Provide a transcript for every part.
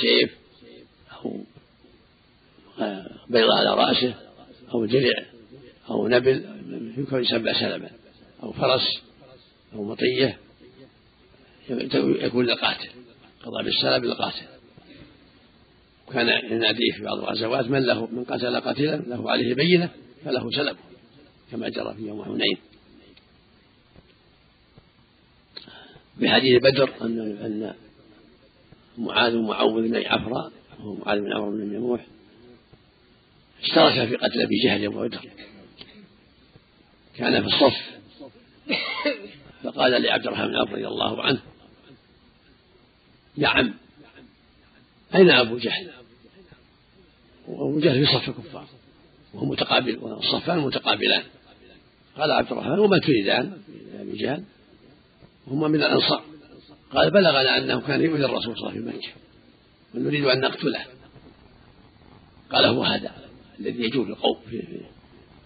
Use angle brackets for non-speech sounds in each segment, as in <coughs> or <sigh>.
سيف أو بيضة على رأسه أو درع أو نبل يمكن يسمى سلما أو فرس أو مطية يكون للقاتل قضى بالسلب للقاتل وكان يناديه في بعض الغزوات من له من قتل قتيلا له عليه بينة فله سلبه كما جرى في يوم حنين بحديث بدر أن معاذ ومعوذ بن عفراء وهو معاذ بن عمرو بن يموح. اشترك في قتل أبي جهل يوم بدر. كان في الصف. فقال لعبد الرحمن بن عوف رضي الله عنه يا عم أين أبو جهل؟ وأبو جهل في صف الكفار وهو متقابل والصفان متقابلان. قال عبد الرحمن وما تريدان؟ أبي جهل وهما من الأنصار. قال بلغنا أنه كان يؤذي الرسول صلى الله عليه وسلم. في مكة ونريد أن نقتله. قال هو هذا الذي يجول القوم في,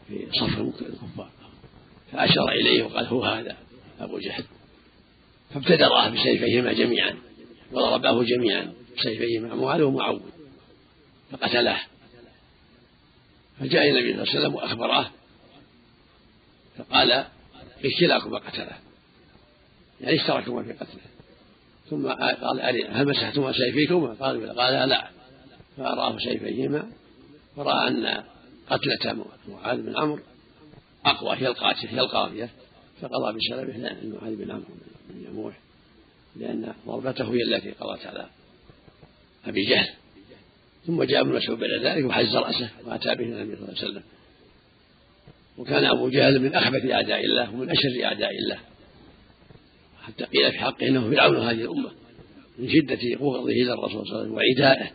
في, صف الكفار. فأشار إليه وقال هو هذا أبو جهل. فابتدراه بسيفيهما جميعا. وضرباه جميعا بسيفيهما. معاذ ومعوذ فقتلاه فجاء النبي صلى الله عليه وسلم واخبراه فقال كلاكما قتله. يعني اشتركما في قتله. ثم قال هل مسحتما سيفيكما؟ قال قال لا. فأراه سيفيهما. فرأى أن قتلة معاذ بن عمرو أقوى هي القاتل هي القاضية. فقضى بسلبه لأن معاذ بن عمرو بن يموح لأن ضربته هي التي قضت على أبي جهل. ثم جاء ابن مسعود بعد ذلك وحز رأسه وأتى به النبي صلى الله عليه وسلم. وكان أبو جهل من أخبث أعداء الله ومن أشر أعداء الله. حتى قيل في حقه إنه فرعون هذه الأمة من شدة بغضه إلى الرسول صلى الله عليه وسلم وعدائه.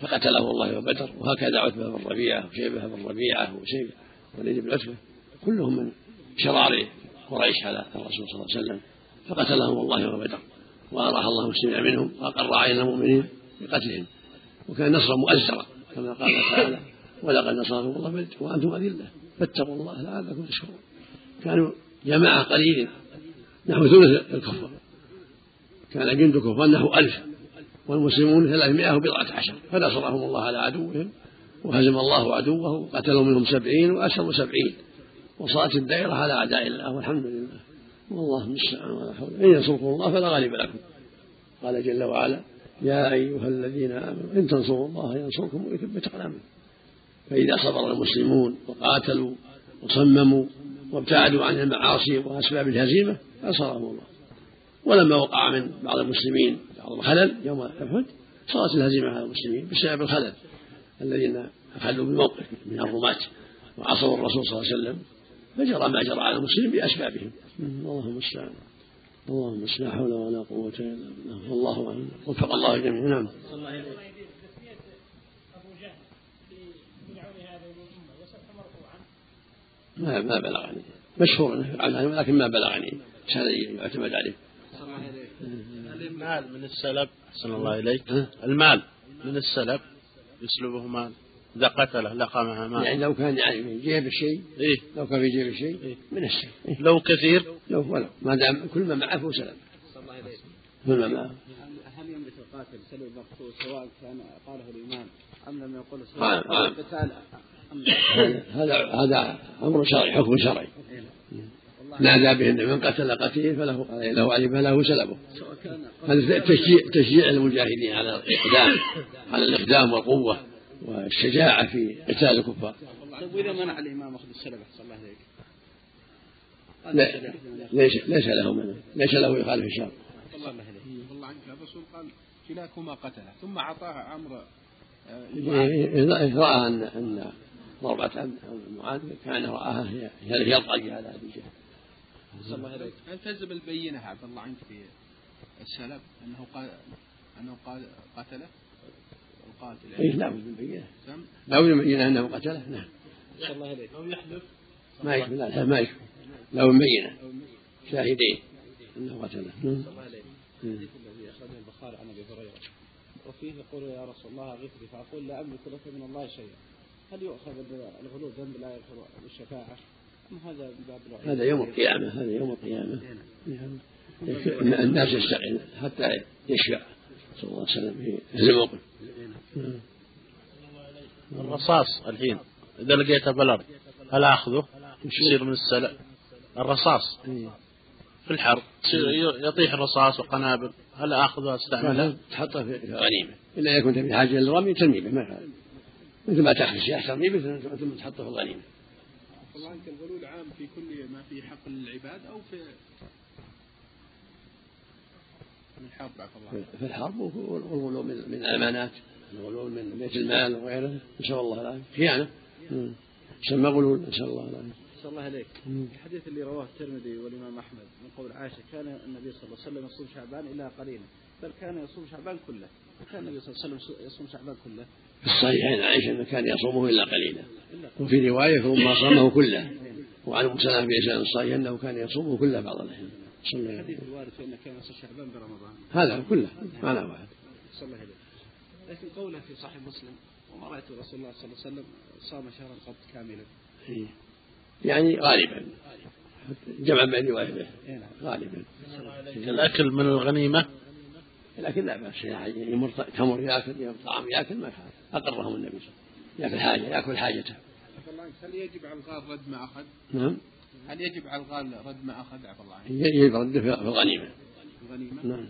فقتله الله يوم بدر وهكذا عتبة بن ربيعة وشيبة بن ربيعة وشيبة وليد بن عتبة كلهم من شرار قريش على الرسول صلى الله عليه وسلم. فقتلهم الله يوم بدر وأراح الله المسلمين منهم وأقر عين المؤمنين بقتلهم. وكان نصرا مؤزرا كما قال تعالى ولقد نصركم الله وأنتم أذلة. فاتقوا الله لعلكم تشكرون. كانوا جماعة قليل نحو ثلث الكفار. كان جند الكفار نحو ألف والمسلمون ثلاثمائة وبضعة عشر. فنصرهم الله على عدوهم وهزم الله عدوه وقتلوا منهم سبعين وأسروا سبعين. وصارت الدائرة على أعداء الله والحمد لله. والله المستعان ولا حول. إن ينصركم الله فلا غالب لكم. قال جل وعلا يا أيها الذين آمنوا إن تنصروا الله ينصركم ويثبت أقدامكم فإذا صبر المسلمون وقاتلوا وصمموا وابتعدوا عن المعاصي وأسباب الهزيمة نصرهم الله. ولما وقع من بعض المسلمين بعض الخلل يوم أحد صارت الهزيمة على المسلمين بسبب الخلل الذين أخلوا بالموقف من الرماة. وعصوا الرسول صلى الله عليه وسلم. فجرى ما جرى على المسلمين بأسبابهم. اللهم المستعان. اللهم لا حول ولا قوة إلا بالله. والله أعلم. وفق الله الجميع نعم. ما ما بلغني. مشهور يفعل ولكن ما بلغني. هذا يعتمد عليه. المال من السلب أحسن الله إليك. المال من السلب يسلبه مال. إذا قتله لقمها مال. يعني لو كان يعني في جيب الشيء إيه؟ لو كان في جيب الشيء إيه؟ من الشيء إيه؟ لو كثير. لو ولو. ما دام كل ما معه فهو سلب. كل ما معه. هل يملك القاتل سلب المقتول سواء كان قاله الإمام أم لم يقل آه آه. هذا هذا أمر شرعي حكم شرعي. نادى به من قتل قتيل فله له عليه فله سلبه هذا تشجيع تشجيع المجاهدين على الإقدام على الإقدام والقوة والشجاعة في قتال الكفار. طيب وإذا منع الإمام أخذ السلب أحسن الله إليك. لا ليس ليس له منع ليس له يخالف الشرع. الله الله عنك الرسول قال كلاكما قتله ثم اعطاه عمرو إذا رأى ان أن ضربة معاذ كان رآها هي هي الطاقية على أبي جهل. الله عليك هل تلزم البينة عبد الله عنك في السلب أنه قال أنه قال قتله؟ القاتل يعني إيه لا بد من بينة لا بد من بينة أنه قتله نعم. الله عليك أو يحلف ما يكفي لا ما يكفي لا بد بينة. شاهدين أنه قتله. نعم. الذي أخرجه البخاري عن أبي هريرة. وفيه يقول يا رسول الله اغثني فأقول لا أملك لك من الله شيئا. هل يؤخذ الغلو ذنب لا يغفر بالشفاعة هذا هذا يوم القيامة هذا يوم القيامة. الناس يستقل حتى يشفع. صلى الله عليه وسلم في هذا الموقف. الرصاص الحين إذا لقيته بالأرض هل آخذه؟ يصير من السلع. الرصاص. في الحرب يطيح الرصاص وقنابل هل آخذه؟ أستعمله؟ تحطه في غنيمة. إلا كنت في حاجة للرمي ترمي به مثل ما تأخذ السلاح ترمي به ثم تحطه في الغنيمة. الله عنك الغلول عام في كل ما في حق العباد أو في من الحرب الله. في الحرب والغلو من من الأمانات الغلول من بيت المال وغيره نسأل الله العافية. خيانة. يسمى غلول نسأل الله العافية. نسأل الله عليك الحديث اللي رواه الترمذي والإمام أحمد من قول عائشة كان النبي صلى الله عليه وسلم يصوم شعبان إلا قليلا بل كان يصوم شعبان كله. وكان النبي صلى الله عليه وسلم يصوم شعبان كله. في الصحيحين عائشة أنه كان يصومه إلا قليلا. وفي رواية ثم صامه كله. وعن أم سلمة بإسناد الصحيح أنه كان يصومه كله بعض الأحيان. صلى الحديث الوارد فإنه كان يصوم شعبان برمضان. هذا كله. معنى واحد صلى الله عليه لكن قوله في صحيح مسلم وما رأيت رسول الله صلى الله عليه وسلم صام شهرا قط كاملا. إيه. يعني غالبا. جمع بين رواية به إيه، نعم. غالبا. الأكل من الغنيمة؟ لكن لا بأس يمر تمر يأكل يمر طعام يأكل ما يخالف أقرهم النبي صلى الله عليه وسلم. يأكل حاجة يأكل حاجته. هل يجب على الغال رد ما أخذ؟ نعم. هل يجب على الغال رد ما أخذ عفى الله يجب رده في الغنيمة. الغنيمة؟ نعم.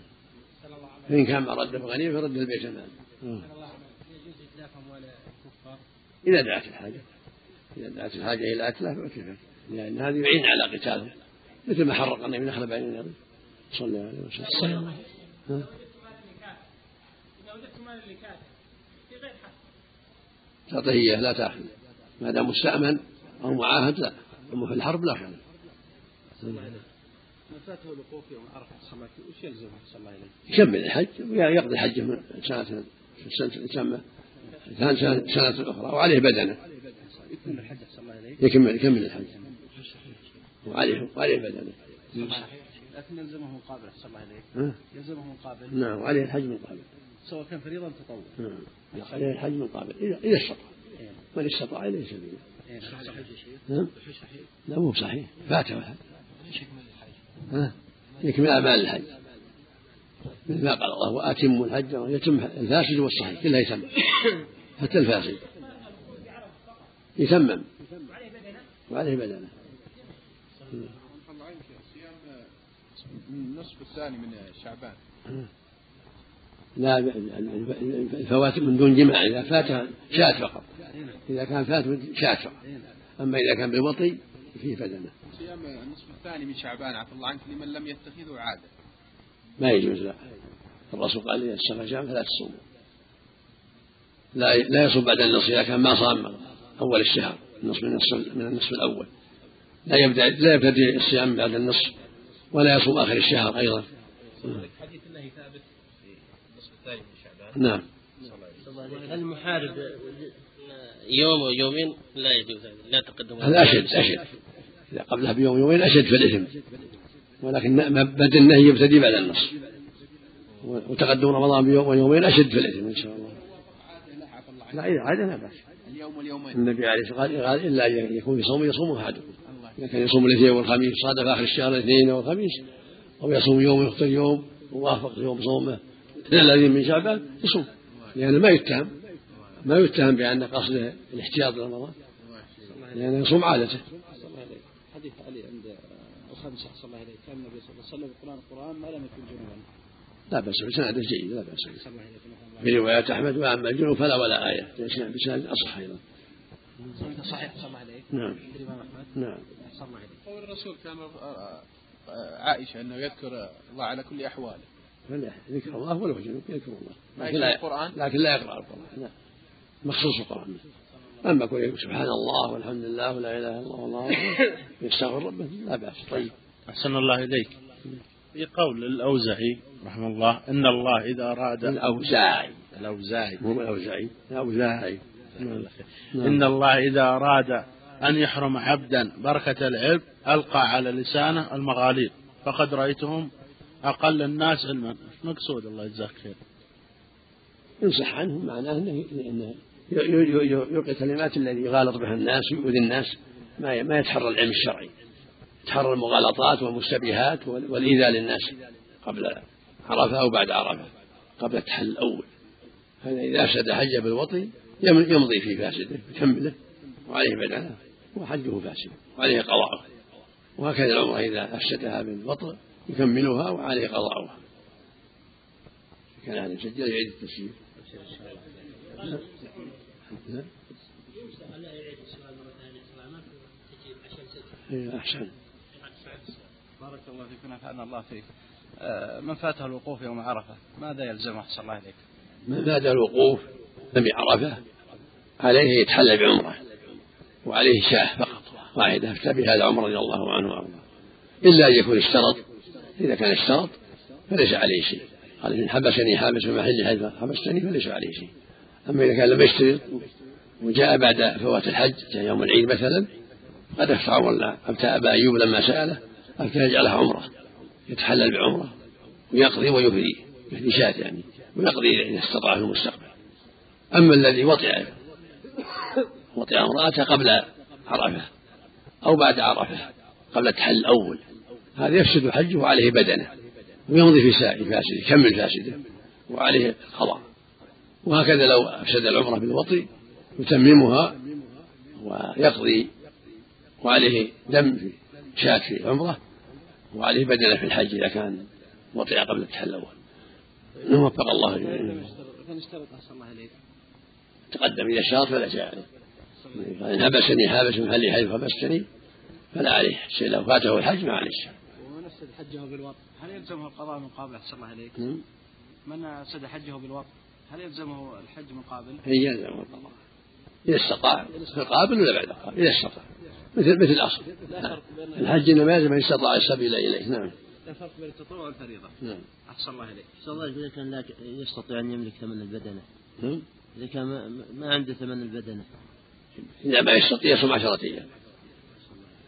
فإن كان ما رده في الغنيمة فرد البيت المال إذا دعت الحاجة. إذا دعت الحاجة إلى أكله فكفت لأن هذا يعين على قتاله. مثل ما حرق النبي نخل بين النبي صلى الله عليه وسلم. تعطيه إياه لا تأخذ. ما دام مستأمن أو معاهد لا. أما في الحرب لا. خير من فاته الوقوف يوم عرفة صلى وش يلزمه صلى الله عليه؟ يكمل الحج ويقضي حجه من سنة سنة تسمى ثاني سنة, سنة أخرى وعليه بدنه. يكمل الحج صلى الله عليه يكمل يكمل الحج. وعليه وعليه بدنه. لكن يلزمه مقابل صلى الله عليه يلزمه مقابل. نعم وعليه الحج من قابل سواء كان فريضا تطوع نعم. عليه الحج من قابل. إذا استطاع. إيه. من استطاع إليه سبيلا إيه، نعم. لا مو بصحيح. فاته الحج؟ ها؟ يكمل أعمال الحج. مثل ما قال الله وأتموا الحج يتم الفاسد والصحيح. كلها يتم حتى الفاسد. يتمم. وعليه بدنة. النصف الثاني من شعبان. لا الفوات من دون جماع إذا فات شاة فقط. إذا كان فات شاة فقط. أما إذا كان بالوطي فيه بدنه صيام النصف الثاني من شعبان عفى الله عنك لمن لم يتخذه عادة. ما يجوز لا. الرسول قال إذا السماء جام فلا تصوموا لا لا يصوم بعد النصف إذا كان ما صام أول الشهر النصف من النصف من النصف الأول. لا يبدأ لا يبتدئ الصيام بعد النصف ولا يصوم آخر الشهر أيضا. حديث النصف الثاني من شعبان. نعم. المحارب. يوم أو يومين لا يجوز لا تقدم هذا أشد أشد. إذا قبلها بيوم يومين أشد في الإثم. ولكن بدل النهي يبتدي بعد النص وتقدم رمضان بيوم ويومين أشد في الإثم إن شاء الله. لا عاد لا بأس. اليوم واليومين. النبي عليه الصلاة والسلام قال إلا أن يكون في صوم يصوم أحدكم. إذا كان يصوم الاثنين والخميس صادف آخر الشهر الاثنين والخميس أو يصوم يوم يفطر يوم ووافق يوم صومه. الذين من شعبان يصوم. لأنه ما يتهم ما يتهم بأن قصده الاحتياط لرمضان. لأنه يصوم عادته. حديث علي عند الخمسة صلى الله عليه كان النبي صلى الله عليه وسلم القرآن القرآن ما لم يكن جنوبا. لا بأس بسناده جيد لا بأس به في رواية أحمد وأما الجنوب فلا ولا آية. بسند أصح أيضا. صحيح صلى الله عليه نعم. الإمام أحمد. نعم. صلى الله عليه قول الرسول كان آه، آه، عائشة أنه يذكر الله على كل أحواله. ذكر الله ولو جنوب يذكر الله. لكن لا القرآن؟ لكن لا يقرأ القرآن لا. مخصوص القرآن. أما يقول سبحان الله والحمد لله ولا إله إلا الله والله <coughs> يستغفر ربه لا بأس. طيب. أحسن الله إليك. في قول الأوزعي رحمه الله إن الله إذا أراد الأوزاعي. الأوزاعي. مو الأوزاعي. الأوزاعي. نعم. إن الله إذا أراد أن يحرم عبدا بركة العلم ألقى على لسانه المغاليق فقد رأيتهم أقل الناس علما. مقصود الله يجزاك خير. إن صح عنه معناه أنه يلقي كلمات الذي يغالط بها الناس ويؤذي الناس ما ما يتحرى العلم الشرعي. يتحرى المغالطات والمشتبهات والإيذاء للناس قبل عرفة أو بعد عرفة قبل التحل الأول. فإذا أفسد حجه بالوطي يمضي في فاسده يكمله وعليه بدنه وحجه فاسد وعليه قضاءه. وهكذا العمرة إذا أفسدها بالوطء يكملها وعليه قضاؤها. كان هذا يسجل يعيد التسجيل. إيه، أحسن. بارك الله فيك ونفعنا الله فيك. آه، من فاته الوقوف يوم عرفة؟ ماذا يلزمه؟ أحسن الله إليك. من فاته الوقوف لم عرفة عليه يتحلى بعمرة وعليه شاة فقط واحدة فبها العمر رضي الله عنه وأرضاه. إلا أن يكون اشترط إذا كان اشترط فليس عليه شيء. قال إن حبسني حابس في محل حيث حبستني فليس عليه شيء. أما إذا كان لم يشترط وجاء بعد فوات الحج يوم العيد مثلا قد أفتى ولا أفتى أبا أيوب لما سأله كان يجعلها عمرة يتحلل بعمرة ويقضي ويفدي يفدي شاة يعني ويقضي إذا استطاع في المستقبل. أما الذي وطئ وطئ امرأته قبل عرفة أو بعد عرفة قبل التحل الأول هذا يفسد حجه وعليه بدنه ويمضي في سائر فاسده يكمل فاسده وعليه قضاء وهكذا لو أفسد العمرة بالوطي يتممها ويقضي وعليه دم في شاة في العمرة وعليه بدنة في الحج إذا كان وطئ قبل التحل الأول. وفق الله جميعا تقدم إذا اشترط فلا شيء عليه. إن حبسني حابس محلي حيث حبستني فلا عليه شيء لو فاته الحج ما عليه شيء حجه بالوطن. هل يلزمه القضاء من قابل أحسن الله إليك؟ من أفسد حجه بالوطن هل يلزمه الحج من قابل؟ هي يلزمه القضاء إذا استطاع. في القابل ولا بعد القابل إذا استطاع. مثل مثل الأصل. الحج إنما يلزم أن استطاع السبيل إليه. نعم. لا فرق بين التطوع والفريضة. نعم. أحسن الله إليك. أحسن الله إذا كان لا يستطيع أن يملك ثمن البدنة. نعم. إذا كان ما عنده ثمن البدنة. إذا ما يستطيع يصوم عشرة أيام.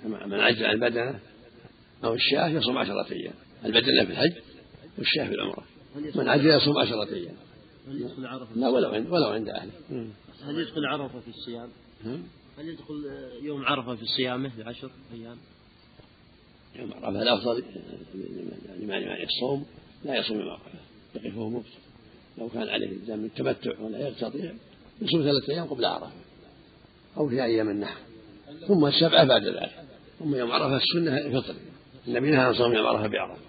من عجز عن البدنة أو الشاة يصوم عشرة أيام. البدنة في الحج والشاة في العمرة. من عجز يصوم عشرة أيام. هل يدخل عرفة لا ولو عند ولو عند أهله. هل يدخل عرفة في الصيام؟ هل يدخل يوم عرفة في صيامه بعشر أيام؟ يوم عرفة الأفضل لمن الصوم لا يصوم يوم عرفة. يقفه مفت لو كان عليه التزام التمتع ولا يستطيع يصوم ثلاثة أيام قبل عرفة أو في أيام النحر. ثم السبعة بعد ذلك. ثم يوم عرفة السنة الفطر. النبي نهى عن صوم يوم عرفة بعرفة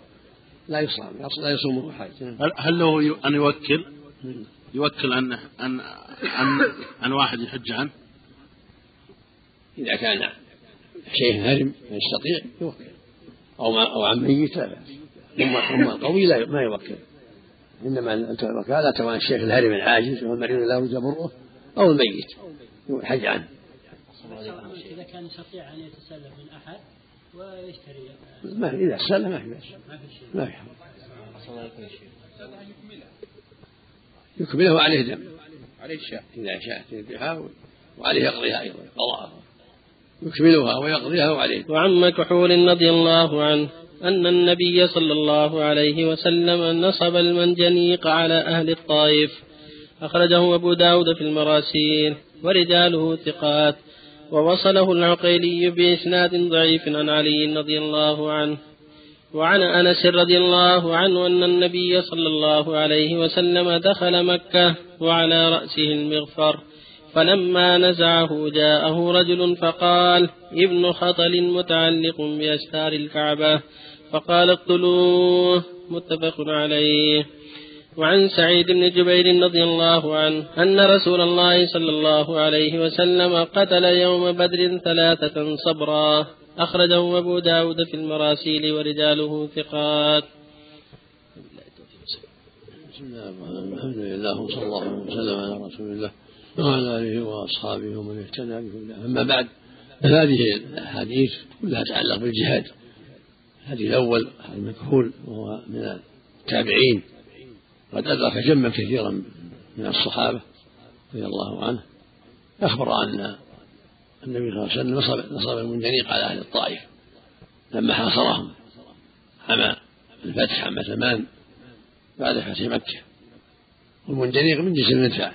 لا يصام لا يصومه حاج هل له أن يوكل؟ يوكل عن عن عن, عن واحد يحج عنه؟ إذا كان شيء هرم ما يستطيع يوكل. أو ما أو عن ميت لا بأس. أما القوي لا ما يوكل. إنما الوكالة تكون الشيخ الهرم العاجز والمريض لا يرجى بره أو الميت يحج عنه. إذا كان يستطيع أن يتسلف من أحد ويشتري. ما إذا سلم ما في بأس. ما في يكمله عليه دم. عليه الشاة إذا شاء يذبحها وعليه يقضيها أيضا. قضاءها يكملها ويقضيها وعليه وعن مكحول رضي الله عنه أن النبي صلى الله عليه وسلم نصب المنجنيق على أهل الطائف. أخرجه أبو داود في المراسيل. ورجاله ثقات. ووصله العقيلي بإسناد ضعيف عن علي رضي الله عنه. وعن أنس رضي الله عنه أن النبي صلى الله عليه وسلم دخل مكة وعلى رأسه المغفر فلما نزعه جاءه رجل فقال ابن خطل متعلق بأستار الكعبة فقال اقتلوه متفق عليه. وعن سعيد بن جبير رضي الله عنه أن رسول الله صلى الله عليه وسلم قتل يوم بدر ثلاثة صبرا. أخرجه أبو داود في المراسيل ورجاله ثقات. بسم الله الحمد لله وصلى الله وسلم على رسول الله وعلى آله وأصحابه ومن اهتدى بهداه. أما بعد هذه الأحاديث كلها تتعلق بالجهاد. الحديث الأول المكحول وهو من التابعين. قد أدرك جما كثيرا من الصحابة رضي الله عنه. أخبر أن النبي صلى الله عليه وسلم نصب نصب المنجنيق على أهل الطائف لما حاصرهم. عام الفتح عام ثمان بعد فتح مكة. والمنجنيق من جنس المدفع.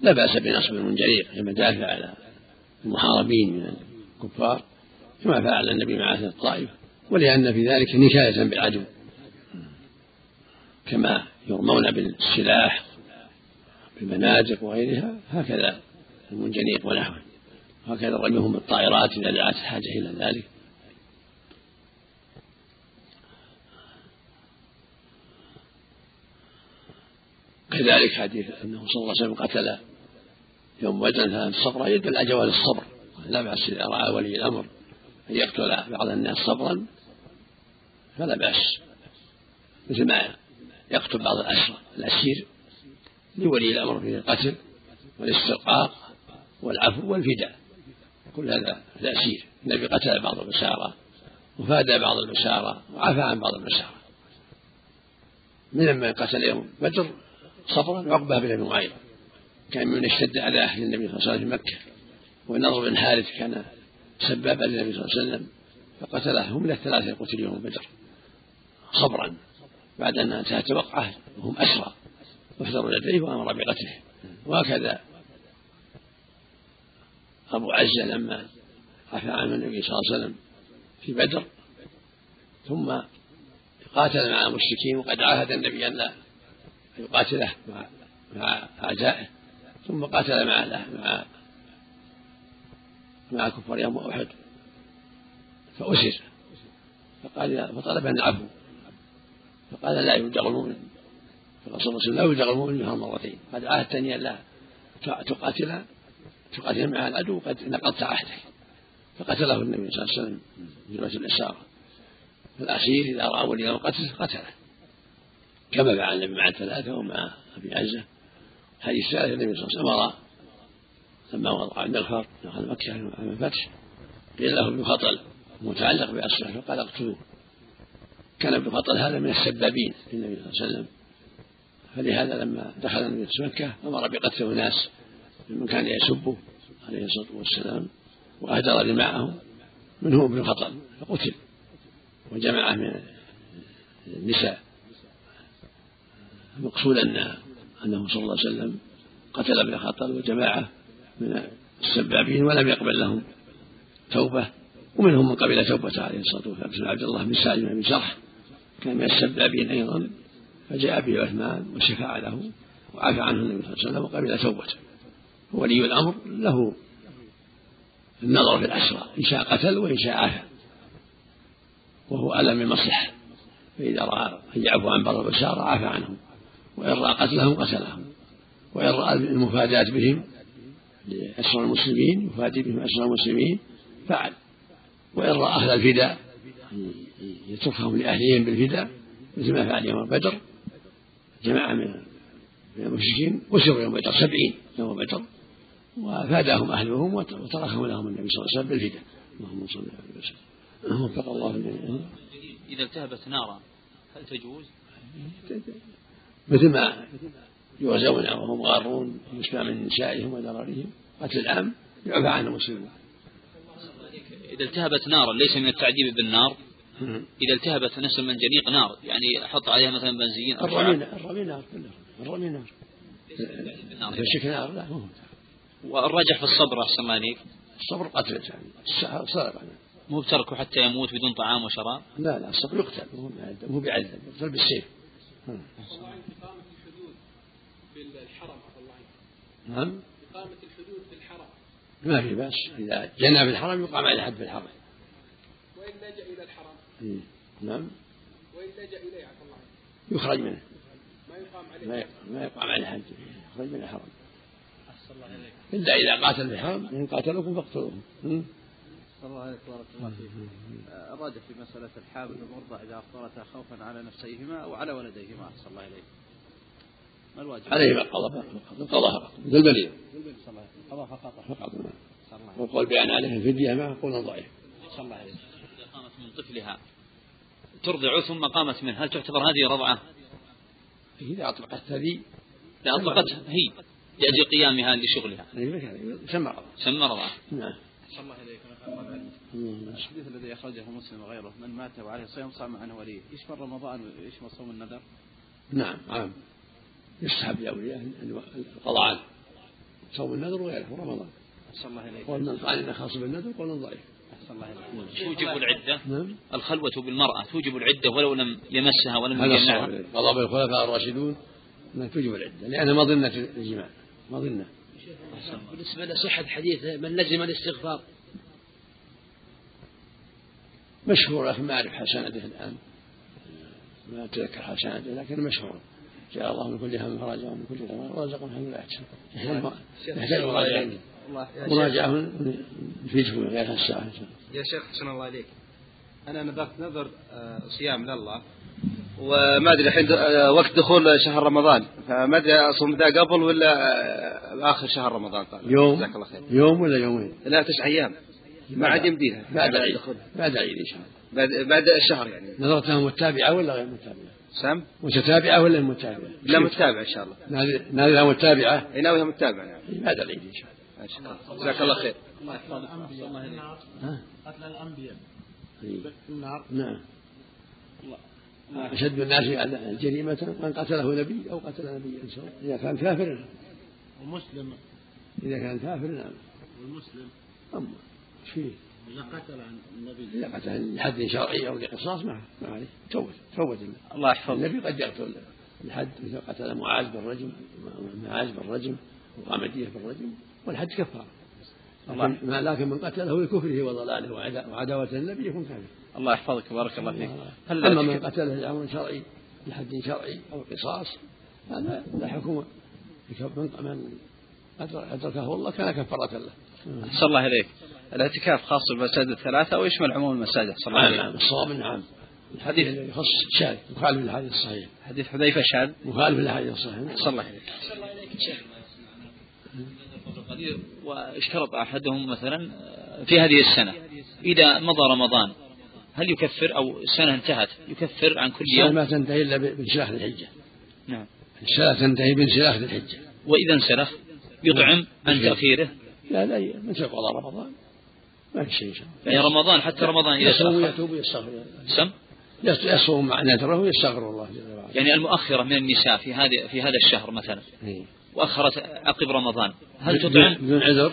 لا بأس بنصب المنجنيق كمدافع على المحاربين من الكفار كما فعل النبي مع أهل الطائف ولأن في ذلك نكاية بالعدو. كما يرمون بالسلاح بالمنازق وغيرها هكذا المنجنيق ونحوه. هكذا رميهم بالطائرات إذا دعت الحاجة إلى ذلك. كذلك حديث أنه صلى الله عليه وسلم قتل يوم بدر ثلاث صبرا يدل على جواز الصبر. لا بأس إذا رأى ولي الأمر أن يقتل بعض الناس صبرا فلا بأس. مثل ما يقتل بعض الأسرى الأسير لولي الأمر في القتل والاسترقاق والعفو والفداء. كل هذا الأسير. النبي قتل بعض البشارة وفادى بعض البشارة وعفى عن بعض البشارة من من قتل يوم بدر صبرا عقبة بن أبي معيط كان من اشتد على أهل النبي صلى الله عليه وسلم في مكة. والنضر بن حارث كان سبابا للنبي صلى الله عليه وسلم فقتلهم من الثلاثة قتل يوم بدر. صبرا. بعد أن انتهت الوقعة وهم أسرى واحذروا لديه وأمر بقتله. وهكذا أبو عزة لما عفى عنه النبي صلى الله عليه وسلم في بدر ثم قاتل مع المشركين وقد عاهد النبي أن لا يقاتله مع مع أعدائه ثم قاتل مع مع مع كفار يوم أحد فأسر. فقال فطلب أن العفو فقال لا يرجع المؤمن. فقال صلى الله عليه وسلم لا يرجع المؤمن منها مرتين. قد عاهدتني أن لا تقاتل تقاتل مع العدو قد نقضت عهدك فقتله النبي صلى الله عليه وسلم في الإسارة فالأسير إذا رأى ولي القتل قتله. كما فعل النبي مع الثلاثة ومع أبي عزة. حديث ثالث النبي صلى الله عليه وسلم لما وضع المغفر دخل مكة عام الفتح قيل له ابن خطل متعلق بأصله فقال اقتلوه. كان ابن خطل هذا من السبابين للنبي صلى الله عليه وسلم. فلهذا لما دخل النبي في مكة أمر بقتل أناس ممن كان يسبه عليه الصلاة والسلام وأهدر معه منهم ابن خطل فقتل وجماعة من النساء. المقصود أن أنه صلى الله عليه وسلم قتل ابن خطل وجماعة من السبابين ولم يقبل لهم توبة ومنهم من قبل توبة عليه الصلاة والسلام. عبد الله بن سالم بن شرح كان من السبابين أيضا فجاء به عثمان وشفع له وعفى عنه النبي صلى الله عليه وسلم وقبل توبته. ولي الأمر له النظر في الأسرى إن شاء قتل وإن شاء عفى وهو ألم المصلحة. فإذا رأى أن يعفو عن بعض البشارة عفى عنهم وإن رأى قتلهم قتلهم وإن رأى المفاداة بهم لأسرى المسلمين يفادي بهم أسرى المسلمين فعل. وإن رأى أهل الفداء يتركهم لأهلهم بالفداء مثل ما فعل يوم بدر جماعة من المشركين وسروا يوم بدر سبعين يوم بدر وفاداهم أهلهم وتركهم لهم النبي صلى الله عليه وسلم بالفداء. اللهم صل عليه وسلم وفق الله إذا التهبت نارا هل تجوز؟ مثل ما يوزعون وهم غارون يسمع من نسائهم وذراريهم قتل العام يعفى عنه المسلمون إذا التهبت نارا ليس من التعذيب بالنار إذا التهبت نفس المنجنيق نار يعني أحط عليها مثلا بنزين الرمي الرمي نار الرمي نار. الشك نار لا مو والرجح في الصبر أحسن الله عليك؟ الصبر قتل يعني. صبر مو بتركه حتى يموت بدون طعام وشراب؟ لا لا الصبر يقتل. مو بيعذب يقتل بالسيف. إقامة الحدود بالحرم نعم؟ إقامة الحدود في الحرم ما في بأس. إذا جنى في الحرم يقام عليه حد في الحرم. وإن لجأ إلى الحرم إيه. نعم. وإن لجأ إليه عفى الله يخرج منه. ما يقام عليه. ما ما يقام عليه حد يخرج من الحرم إلا إذا قاتل في الحرم إن قاتلوكم فاقتلوهم. صلى الله عليه بارك الله فيك. أراد في مسألة الحامل والمرضع إذا أفطرتا خوفا على نفسيهما أو على ولديهما. أحسن الله إليك. ما الواجب؟ عليهما القضاء القضاء فقط. مثل البليغ. الله القضاء فقط. فقط. والقول بأن عليه الفدية ما قول ضعيف. صلى الله عليه إذا قامت من طفلها ترضع ثم قامت منه. هل تعتبر هذه رضعة؟ إذا أطلقت هذه لا أطلقتها هي لأجل قيامها لشغلها. سمى رضعة سمى رضعة نعم. الله عليك الحديث الذي أخرجه مسلم وغيره من مات وعليه صيام صام عنه وليه يشمل رمضان ويشمل صوم النذر؟ نعم عام. يستحب لأولياء القضاء صوم النذر وغيره رمضان. صلى الله عليك قول من قال إنه خاص بالنذر قول ضعيف. توجب العدة. نعم. الخلوة بالمرأة. توجب العدة ولو لم يمسها ولم هذا يجمعها قضى بالخلفاء الراشدون أنها توجب العدة لانها مظنه الجماع مظنه بالنسبة لصحة حديث من لزم الاستغفار؟ مشهور لكن ما اعرف حسنته الآن. ما اتذكر حسنته لكن مشهور جاء الله من كل هم فرجا ومن كل هم ورزقنا من لا يحتسب يحتاج مراجعه الله. يا شيخ. مراجعة يفيدكم غير الساعة ان شاء الله يا شيخ حسن الله عليك. أنا نذرت نذر آه، صيام لله. وما أدري الحين آه، وقت دخول شهر رمضان. فما أدري أصوم ذا قبل ولا آه، آخر شهر رمضان. طال. يوم جزاك الله خير. يوم ولا يومين؟ لا تسع أيام. ما عاد يمديها. بعد العيد. بعد العيد إن شاء الله. بعد بعد الشهر يعني. نظرتها متابعة ولا غير متابعة؟ سام؟ متتابعة ولا متابعة؟ لا متابع إن شاء الله. نادرها متابعة؟ إي ناويها متابع نعم. بعد العيد إن شاء ما الله جزاك الله خير. الله ها؟ قتل الأنبياء. إيه. النار. نعم. أشد الناس جريمة من قتله نبي أو قتل نبيا سواء إذا كان كافرا ومسلم. إذا كان كافرا نعم. والمسلم. أما إيش فيه؟ إذا قتل عن النبي. إذا قتل لحد شرعي أو لقصاص ما ما عليه. توبة توبة الله. يحفظك. النبي قد يقتل الحد. مثل قتل معاذ بالرجم معاذ بالرجم وقامدية بالرجم. والحد كفارة لكن, ما لكن من قتله لكفره وضلاله وعدا- وعداوة النبي يكون كافر. الله يحفظك بارك الله فيك. أما من قتله لأمر شرعي لحد شرعي أو قصاص هذا لا حكم. من من أدر- أدركه الله كان كفارة له. صلى الله عليك الاعتكاف خاص بالمساجد الثلاثة أو يشمل عموم المساجد صلى الله نعم عليه نعم الصواب نعم الحديث الذي يخص شاذ مخالف للحديث الصحيح. حديث حذيفة شاذ مخالف للحديث الصحيح. صلى الله عليك القدير واشترط أحدهم مثلا في هذه السنة. إذا مضى رمضان هل يكفر أو السنة انتهت؟ يكفر عن كل السنة يوم ما تنتهي إلا بانسلاخ الحجة. نعم. السنة تنتهي بانسلاخ الحجة. وإذا انسلخ يطعم عن تأخيره؟ لا لا مثل قضاء رمضان. ما في شيء إن شاء الله. يعني رمضان حتى رمضان إذا يصوم ويتوب ويستغفر سم؟ يصوم مع نذره ويستغفر الله جل وعلا. يعني المؤخرة من النساء في هذه في هذا الشهر مثلا. إيه. وأخرت عقب رمضان. هل تطعم؟ بدون عذر؟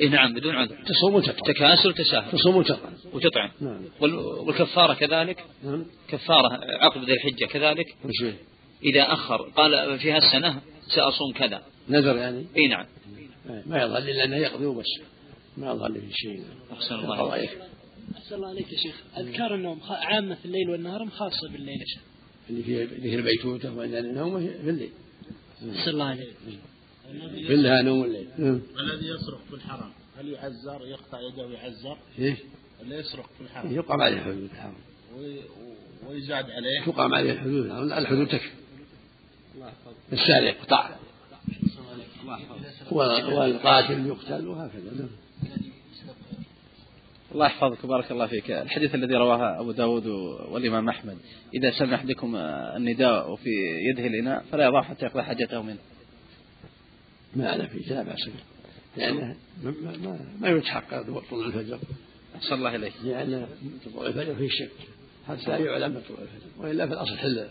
إيه نعم بدون عذر. تصوم وتطعم. تكاسل تساهل تصوم وتطعم. وتطعم. نعم. وال- والكفارة كذلك؟ نعم. كفارة عقب ذي الحجة كذلك؟ وش فيه؟ إذا أخر قال في هالسنة سأصوم كذا. نذر يعني؟ اي نعم. إيه. ما يظهر إلا أنه يقضي وبس. ما يظهر له شيء. أحسن الله عليك. أحسن الله عليك يا شيخ. أذكار النوم عامة في الليل والنهار أم خاصة بالليل يا شيخ. اللي فيه اللي فيه البيتوته وعند النوم في الليل. أحسن الله عليك كلها نوم الليل. الذي يسرق في الحرم. هل يعزر يقطع يده ويعزر إيش؟ اللي يسرق في الحرم. يقام عليه الحدود الحرام وي- ويزاد عليه. تقام عليه الحدود الحرام الحدود تكفي. السارق يقطع والقاتل يقتل وهكذا. نعم. الله يحفظك وبارك الله فيك. الحديث الذي رواه أبو داود والإمام أحمد. إذا سمع أحدكم النداء وفي يده الإناء فلا يضع حتى يقضي حاجته منه ما أنا في لا بأس به. لأنه ما, ما, ما, ما يتحقق طلوع الفجر. صلى الله عليه لأن طلوع الفجر فيه شك. حتى يعلم طلوع الفجر. وإلا في الأصل حل.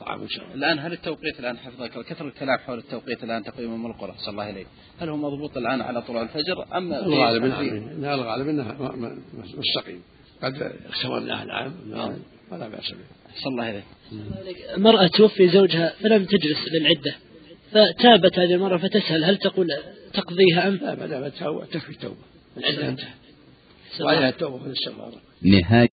الطعام إن شاء الله. الآن هل التوقيت الآن حفظك كثر الكلام حول التوقيت الآن تقريبا من القرى؟ صلى الله عليه هل هو مضبوط الآن على طلوع الفجر أم في الغالب لا الغالب ما- مستقيم. قد اختبرناه العام ولا بأس به. صلى الله عليه امرأة توفي زوجها فلم تجلس للعدة فتابت هذه المرأة فتسأل هل تقول تقضيها أم؟ لا ما دامت تكفي التوبة. العدة انتهت وعليها التوبة والاستغفار نهاية